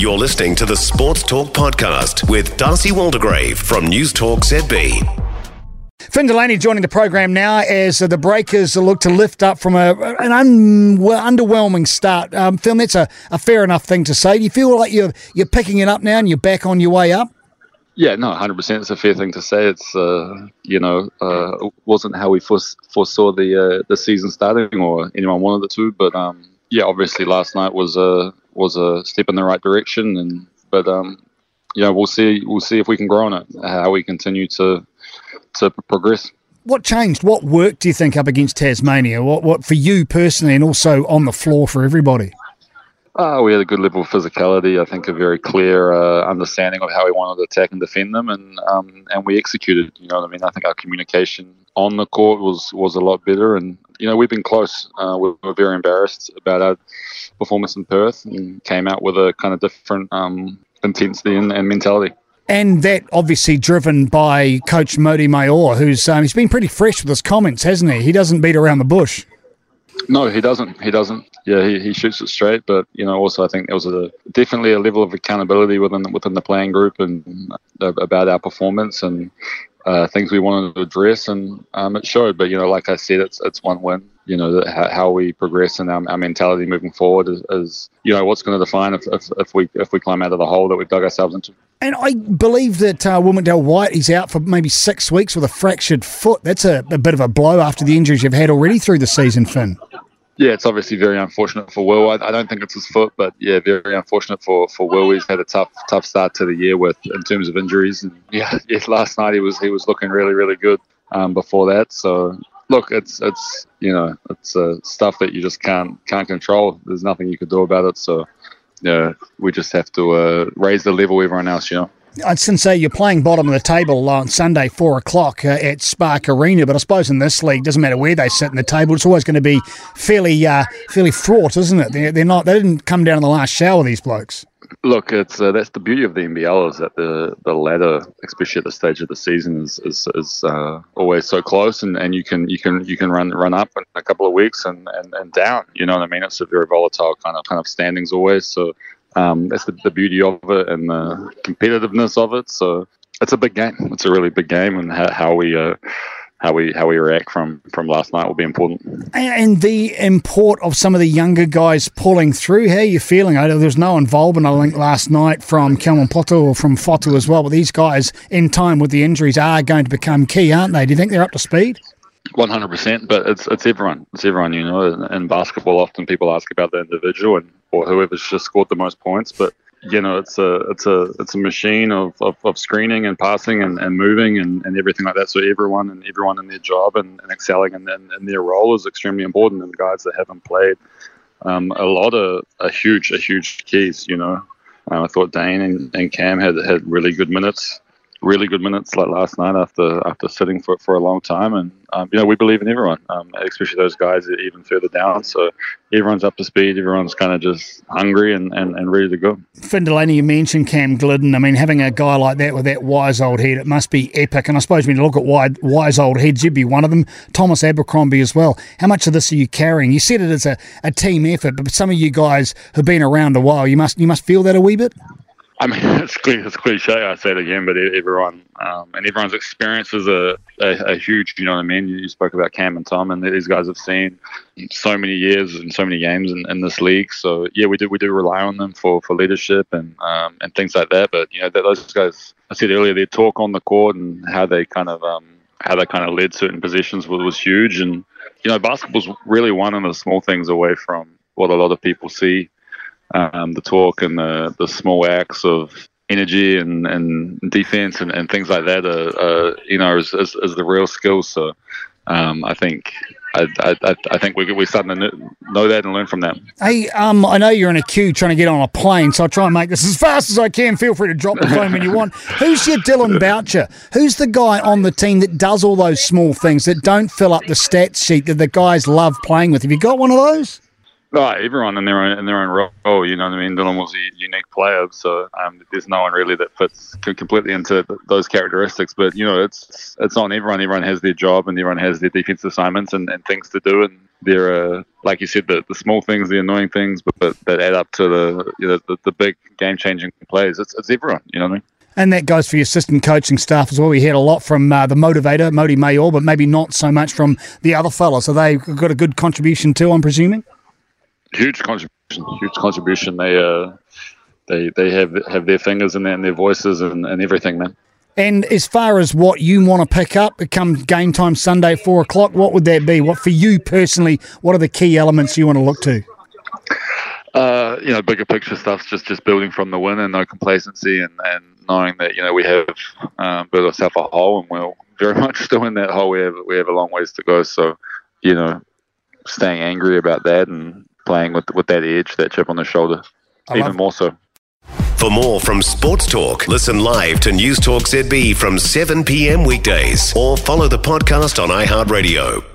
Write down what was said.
You're listening to the Sports Talk Podcast with D'Arcy Waldegrave from News Talk ZB. Finn Delany joining the program now as uh, the Breakers look to lift up from a, an un, underwhelming start. Um, Finn, that's a, a fair enough thing to say. Do you feel like you're you're picking it up now and you're back on your way up? Yeah, no, hundred percent. It's a fair thing to say. It's uh, you know uh, wasn't how we foresaw the uh, the season starting or anyone wanted it to, but um, yeah, obviously last night was a was a step in the right direction, and but um, you know we'll see we'll see if we can grow on it, how we continue to to progress. What changed? What worked? Do you think up against Tasmania? What what for you personally, and also on the floor for everybody? Uh, we had a good level of physicality. I think a very clear uh, understanding of how we wanted to attack and defend them, and um, and we executed. You know what I mean? I think our communication on the court was was a lot better, and you know we've been close. Uh, we were very embarrassed about our performance in Perth, and came out with a kind of different um, intensity and, and mentality and that obviously driven by Coach Mody Maor, who's um, he's been pretty fresh with his comments, hasn't he? He doesn't beat around the bush. No, he doesn't. He doesn't. Yeah, he, he shoots it straight. But you know, also I think there was a definitely a level of accountability within within the playing group and uh, about our performance and uh, things we wanted to address, and um, it showed. But you know, like I said, it's it's one win. You know, how, how we progress and our, our mentality moving forward is, is you know what's going to define if, if, if, we if we climb out of the hole that we've dug ourselves into. And I believe that uh, Will McDowell-White is out for maybe six weeks with a fractured foot. That's a, a bit of a blow after the injuries you've had already through the season, Finn yeah, it's obviously very unfortunate for Will. I, I, don't think it's his foot, but yeah, very unfortunate for, for Will. He's had a tough tough start to the year with in terms of injuries. And yeah, yes, last night he was he was looking really really good. Um, before that, so look, it's it's you know it's uh, stuff that you just can't can't control. There's nothing you can do about it. So yeah, we just have to uh, raise the level everyone else, you know. I'd say you're playing bottom of the table on Sunday, four o'clock uh, at Spark Arena, but I suppose in this league, doesn't matter where they sit in the table, it's always going to be fairly, uh, fairly fraught, isn't it? They're, they're, not. They didn't come down in the last shower. These blokes. Look, it's uh, that's the beauty of the NBL is that the the ladder, especially at the stage of the season, is is, is uh, always so close, and, and you can you can you can run run up in a couple of weeks and, and, and down. You know what I mean? It's a very volatile kind of kind of standings always. So um, that's the, the, beauty of it and the competitiveness of it. So it's a big game. It's a really big game, and how, how we uh, how we how we react from from last night will be important. And the import of some of the younger guys pulling through. How are you feeling? I know there was no involvement, I think, last night from Kelman Poto or from Fotu as well. But these guys, in time with the injuries, are going to become key, aren't they? Do you think they're up to speed? One hundred percent, but it's it's everyone. It's everyone. You know, in basketball, often people ask about the individual and or whoever's just scored the most points, but you know, it's a it's a it's a machine of, of, of screening and passing and, and moving and, and everything like that. So everyone and everyone in their job and, and excelling and, in, in, their role is extremely important. And guys that haven't played um, a lot of a huge a huge keys. You know, um, I thought Dane and, and Cam had had really good minutes really good minutes like last night after after sitting for, for a long time. And um, you know we believe in everyone, um, especially those guys even further down. So everyone's up to speed. Everyone's kind of just hungry and, and, and ready to go. Finn Delany, you mentioned Cam Gliddon. I mean, having a guy like that with that wise old head, it must be epic. And I suppose when you look at wide, wise old heads, you'd be one of them. Thomas Abercrombie as well. How much of this are you carrying? You said it as a, a team effort, but some of you guys have been around a while. You must you must feel that a wee bit. I mean, it's, it's cliche. I say it again, but everyone um, and everyone's experiences are, a, a, a, huge. You know what I mean? You spoke about Cam and Tom, and these guys have seen so many years and so many games in, in this league. So yeah, we do we do rely on them for, for leadership and um, and things like that. But you know, those guys. I said earlier, their talk on the court and how they kind of um, how they kind of led certain positions was, was huge. And you know, basketball's really one of the small things away from what a lot of people see um, the talk and the, the small acts of energy and, and defense and, and things like that are, are you know is, is, is, the real skill. So um, I think I, I, I, think we, we're starting to know that and learn from that. Hey, um, I know you're in a queue trying to get on a plane, so I'll try and make this as fast as I can. Feel free to drop the phone when you want. Who's your Dillon Boucher? Who's the guy on the team that does all those small things that don't fill up the stats sheet that the guys love playing with? Have you got one of those? No, everyone in their own in their own role. You know what I mean. Dillon was a unique player, so um, there's no one really that fits completely into those characteristics. But you know, it's it's on everyone. Everyone has their job, and everyone has their defense assignments and, and things to do. And there are, like you said, the, the small things, the annoying things, but, but that add up to the you know, the, the big game changing plays. It's it's everyone. You know what I mean. And that goes for your assistant coaching staff as well. We heard a lot from uh, the motivator, Mody Maor, but maybe not so much from the other fellows. So they've got a good contribution too, I'm presuming? Huge contribution, huge contribution. They uh, they they have have their fingers in their, in their voices and, and everything, man. And as far as what you want to pick up, come game time Sunday, four o'clock, what would that be? What for you personally? What are the key elements you want to look to? Uh, you know, bigger picture stuff, just just building from the win and no complacency and, and knowing that you know we have um, built ourselves a hole and we're very much still in that hole. We have we have a long ways to go. So, you know, staying angry about that and playing with with that edge, that chip on the shoulder, I even more so. For more from Sports Talk, listen live to News Talk ZB from 7 p.m. weekdays or follow the podcast on iHeartRadio.